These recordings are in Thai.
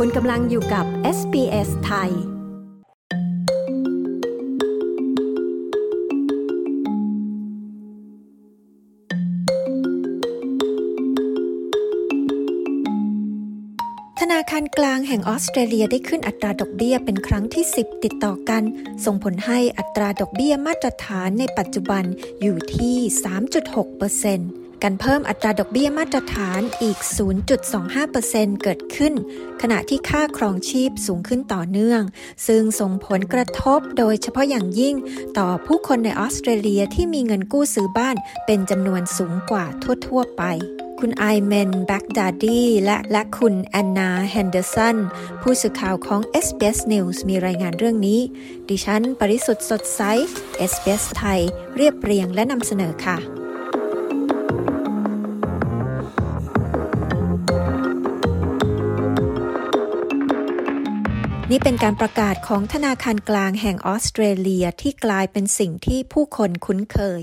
คุณกำลังอยู่กับ SBS ไทย ธนาคารกลางแห่งออสเตรเลียได้ขึ้นอัตราดอกเบี้ยเป็นครั้งที่ 10 ติดต่อกัน ส่งผลให้อัตราดอกเบี้ยมาตรฐานในปัจจุบันอยู่ที่ 3.6% การเพิ่มอัตราดอกเบี้ยมาตรฐานอีก 0.25%เกิดขึ้น ขณะที่ค่าครองชีพสูงขึ้นต่อเนื่อง ซึ่งส่งผลกระทบโดยเฉพาะอย่างยิ่งต่อผู้คนในออสเตรเลียที่มีเงินกู้ซื้อบ้านเป็นจำนวนสูงกว่าทั่ว ๆ ไปคุณไอเมนแบ็กดาดีและและคุณแอนนาแฮนเดอร์สันผู้สื่อข่าวของ SBS News มีรายงานเรื่องนี้ ดิฉัน ปริสุทธ์สดใส SBS ไทย เรียบเรียงและนำเสนอค่ะ นี่เป็นการประกาศของธนาคารกลางแห่งออสเตรเลียที่กลายเป็นสิ่งที่ผู้คนคุ้นเคย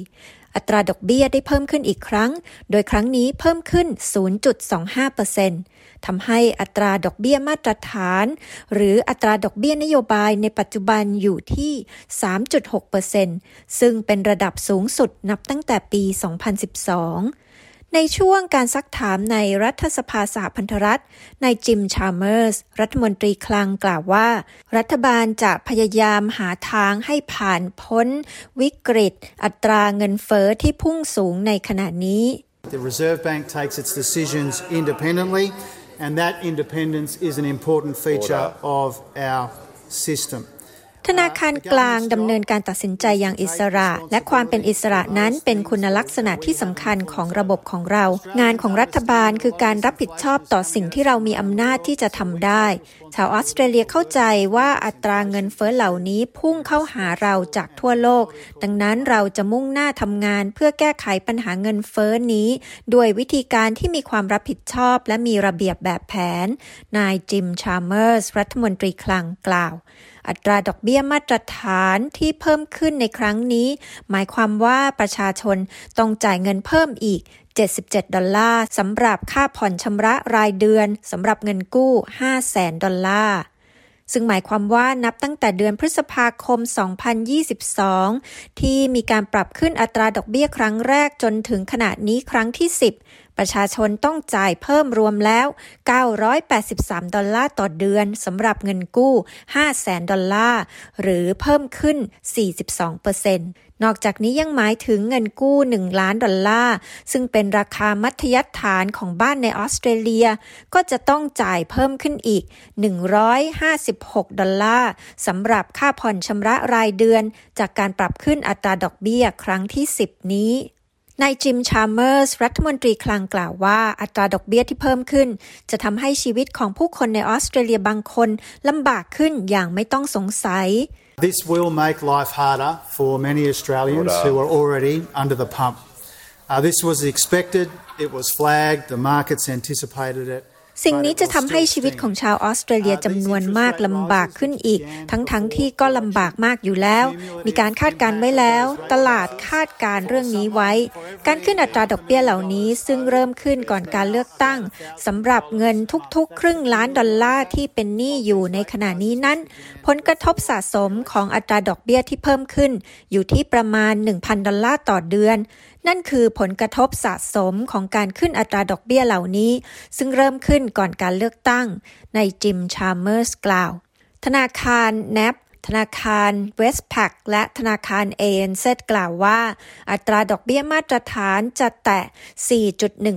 อัตราดอกเบี้ยได้เพิ่มขึ้นอีกครั้ง โดยครั้งนี้เพิ่มขึ้น 0.25%ทำให้อัตราดอกเบี้ยมาตรฐาน หรืออัตราดอกเบี้ยนโยบายในปัจจุบันอยู่ที่ 3.6%ซึ่งเป็นระดับสูงสุดนับตั้งแต่ปี 2012 ในช่วงการซักถามในรัฐสภาสหพันธรัฐนายจิมชาเมอร์ส รัฐมนตรีคลังกล่าวว่า รัฐบาลจะพยายามหาทางให้ผ่านพ้น วิกฤต อัตราเงินเฟอ้อที่พุ่งสูงในขณะนี้ The Reserve Bank takes its decisions independently and that independence is an important feature of our system. ธนาคารกลางดำเนินการตัดสินใจอย่างอิสระ และความเป็นอิสระนั้นเป็นคุณลักษณะที่สำคัญของระบบของเรา งานของรัฐบาลคือการรับผิดชอบต่อสิ่งที่เรามีอำนาจที่จะทำได้ ชาวออสเตรเลียเข้าใจว่าอัตราเงินเฟ้อเหล่านี้พุ่งเข้าหาเราจากทั่วโลก ดังนั้นเราจะมุ่งหน้าทำงานเพื่อแก้ไขปัญหาเงินเฟ้อนี้ ด้วยวิธีการที่มีความรับผิดชอบและมีระเบียบแบบแผน นายจิมชาร์เมอร์สรัฐมนตรีคลังกล่าว อัตราดอกเบี้ยมาตรฐานที่เพิ่มขึ้นในครั้งนี้ หมายความว่าประชาชนต้องจ่ายเงินเพิ่มอีก 77 ดอลลาร์สำหรับค่าผ่อนชำระรายเดือนสำหรับเงินกู้5แสนดอลลาร์ซึ่งหมายความว่านับตั้งแต่เดือนพฤษภาคม 2022 ที่มีการปรับขึ้นอัตราดอกเบี้ยครั้งแรกจนถึงขณะนี้ครั้งที่ 10 ประชาชนต้องจ่ายเพิ่มรวมแล้ว 983 ดอลลาร์ต่อเดือนสำหรับเงินกู้5แสนดอลลาร์ หรือเพิ่มขึ้น 42%นอกจากนี้ยังหมายถึงเงินกู้ 1 ล้านดอลลาร์ ซึ่งเป็นราคามัธยฐานของบ้านในออสเตรเลีย ก็จะต้องจ่ายเพิ่มขึ้นอีก 156 ดอลลาร์สำหรับค่าผ่อนชำระรายเดือน จากการปรับขึ้นอัตราดอกเบี้ยครั้งที่ 10 นี้ นายจิม ชาร์เมอร์ส รัฐมนตรีคลังกล่าวว่า อัตราดอกเบี้ยที่เพิ่มขึ้น จะทำให้ชีวิตของผู้คนในออสเตรเลียบางคนลำบากขึ้นอย่างไม่ต้องสงสัย This will make life harder for many Australians who are already under the pump. Uh, this was expected, it was flagged, the markets anticipated it. สิ่งนี้จะทำให้ชีวิตของชาวออสเตรเลียจำนวนมากลำบากขึ้นอีก ทั้งๆทที่ก็ลำบากมากอยู่แล้ว มีการคาดการไว้แล้ว ตลาดคาดการเรื่องนี้ไว้ การขึ้นอัตราดอกเบี้ยเหล่านี้ซึ่งเริ่มขึ้นก่อนการเลือกตั้งสำหรับเงินทุกๆ ครึ่งล้านดอลลาร์ที่เป็นหนี้อยู่ในขณะนี้นั้น ผลกระทบสะสมของอัตราดอกเบี้ยที่เพิ่มขึ้น อยู่ที่ประมาณ 1,000 ดอลลาร์ต่อเดือนนั่นคือผลกระทบสะสมของการขึ้นอัตราดอกเบี้ยเหล่านี้ ซึ่งเริ่มขึ้นก่อนการเลือกตั้ง ในจิมชาร์เมอร์สกล่าว ธนาคาร NAB ธนาคารเวสต์แพคและธนาคาร ANZ กล่าวว่า อัตราดอกเบี้ยมาตรฐานจะแตะ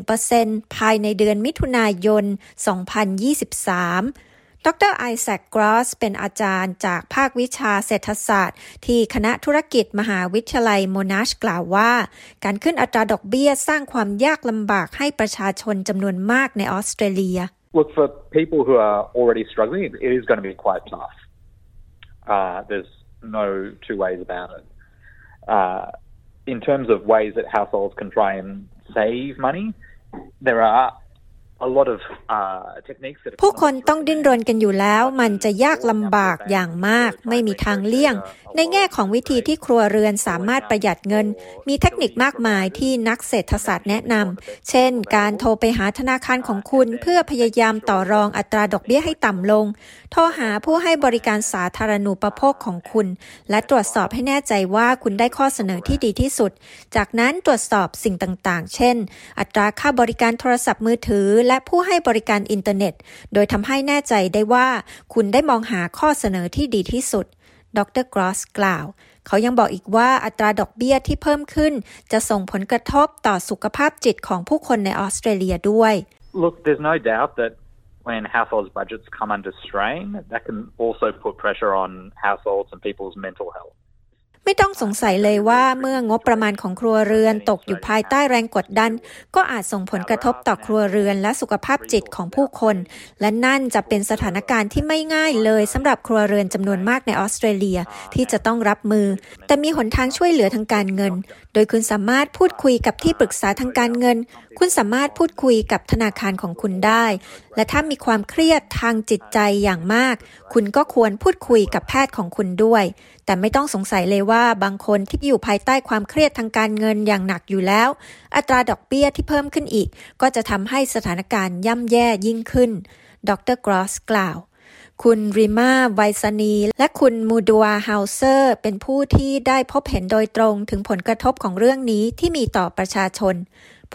4.1%ภายในเดือนมิถุนายน 2023 ดรไอแซคกรอส เป็นอาจารย์จากภาควิชาเศรษฐศาสตร์ ที่คณะธุรกิจมหาวิทยาลัยโมนาชกล่าวว่า การขึ้นอัตราดอกเบี้ยสร้างความยากลำบากให้ประชาชนจำนวนมากในออสเตรเลีย Look, for people who are already struggling, it is going to be quite tough. Uh, there's no two ways about it. Uh, in terms of ways that households can try and save money, there are ผู้คนต้องดิ้นรนกันอยู่แล้ว มันจะยากลำบากอย่างมาก ไม่มีทางเลี่ยง ในแง่ของวิธีที่ครัวเรือนสามารถประหยัดเงิน มีเทคนิคมากมายที่นักเศรษฐศาสตร์แนะนำเช่น การโทรไปหาธนาคารของคุณ เพื่อพยายามต่อรองอัตราดอกเบี้ยให้ต่ำลง โทรหาผู้ให้บริการสาธารณูปโภคของคุณ และตรวจสอบให้แน่ใจว่าคุณได้ข้อเสนอที่ดีที่สุด จากนั้นตรวจสอบสิ่งต่างๆ เช่น อัตราค่าบริการโทรศัพท์มือถือและผู้ให้บริการอินเทอร์เน็ต โดยทำให้แน่ใจได้ว่าคุณได้มองหาข้อเสนอที่ดีที่สุด ดรกรอสกล่าว เขายังบอกอีกว่าอัตราดอกเบี้ยที่เพิ่มขึ้น จะส่งผลกระทบต่อสุขภาพจิตของผู้คนในออสเตรเลียด้วย Look, there's no doubt that when households' budgets come under strain, that can also put pressure on households and people's mental health. ไม่ต้องสงสัยเลยว่าเมื่องบประมาณของครัวเรือนตกอยู่ภายใต้แรงกดดัน ก็อาจส่งผลกระทบต่อครัวเรือนและสุขภาพจิตของผู้คน และนั่นจะเป็นสถานการณ์ที่ไม่ง่ายเลยสำหรับครัวเรือนจำนวนมากในออสเตรเลียที่จะต้องรับมือ แต่มีหนทางช่วยเหลือทางการเงิน โดยคุณสามารถพูดคุยกับที่ปรึกษาทางการเงิน คุณสามารถพูดคุยกับธนาคารของคุณได้ และถ้ามีความเครียดทางจิตใจอย่างมาก คุณก็ควรพูดคุยกับแพทย์ของคุณด้วย แต่ไม่ต้องสงสัยเลยว่า่าบางคนที่อยู่ภายใต้ความเครียดทางการเงินอย่างหนักอยู่แล้ว อัตราดอกเบี้ยที่เพิ่มขึ้นอีก ก็จะทำให้สถานการณ์ย่ำแย่ยิ่งขึ้น ดรกรอสกล่าวคุณริมาไวซานี และคุณมูดัวเฮาเซอร์ เป็นผู้ที่ได้พบเห็นโดยตรงถึงผลกระทบของเรื่องนี้ที่มีต่อประชาชน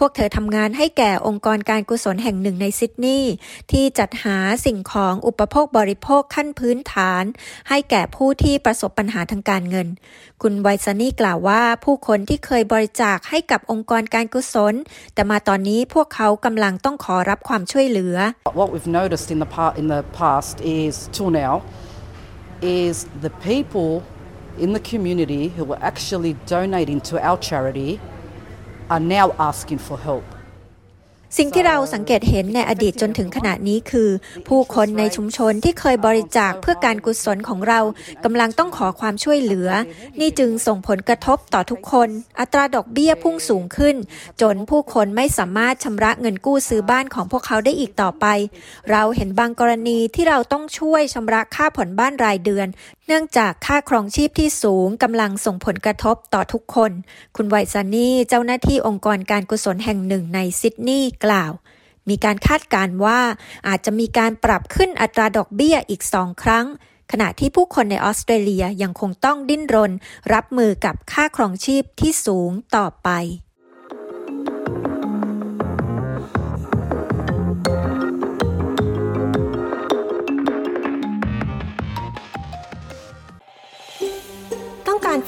พวกเธอทำงานให้แก่องค์กรการกุศลแห่งหนึ่งในซิดนีย์ที่จัดหาสิ่งของอุปโภคบริโภคขั้นพื้นฐาน ให้แก่ผู้ที่ประสบปัญหาทางการเงิน คุณไวซานีกล่าวว่าผู้คนที่เคยบริจาคให้กับองค์กรการกุศล แต่มาตอนนี้พวกเขากำลังต้องขอรับความช่วยเหลือ What we've noticed in the part in the past is till now is the people in the community who were actually donating to our charity are now asking for help. สิ่งที่เราสังเกตเห็นในอดีตจนถึงขณะนี้คือ ผู้คนในชุมชนที่เคยบริจาคเพื่อการกุศลของเรากำลังต้องขอความช่วยเหลือ นี่จึงส่งผลกระทบต่อทุกคน อัตราดอกเบี้ยพุ่งสูงขึ้น จนผู้คนไม่สามารถชำระเงินกู้ซื้อบ้านของพวกเขาได้อีกต่อไป เราเห็นบางกรณีที่เราต้องช่วยชำระค่าผ่อนบ้านรายเดือน เนื่องจากค่าครองชีพที่สูงกำลังส่งผลกระทบต่อทุกคน คุณไวซานี่เจ้าหน้าที่องค์กรการกุศลแห่งหนึ่งในซิดนีย์กล่าว มีการคาดการณ์ว่าอาจจะมีการปรับขึ้นอัตราดอกเบี้ยอีกสองครั้ง ขณะที่ผู้คนในออสเตรเลียยังคงต้องดิ้นรน รับมือกับค่าครองชีพที่สูงต่อไป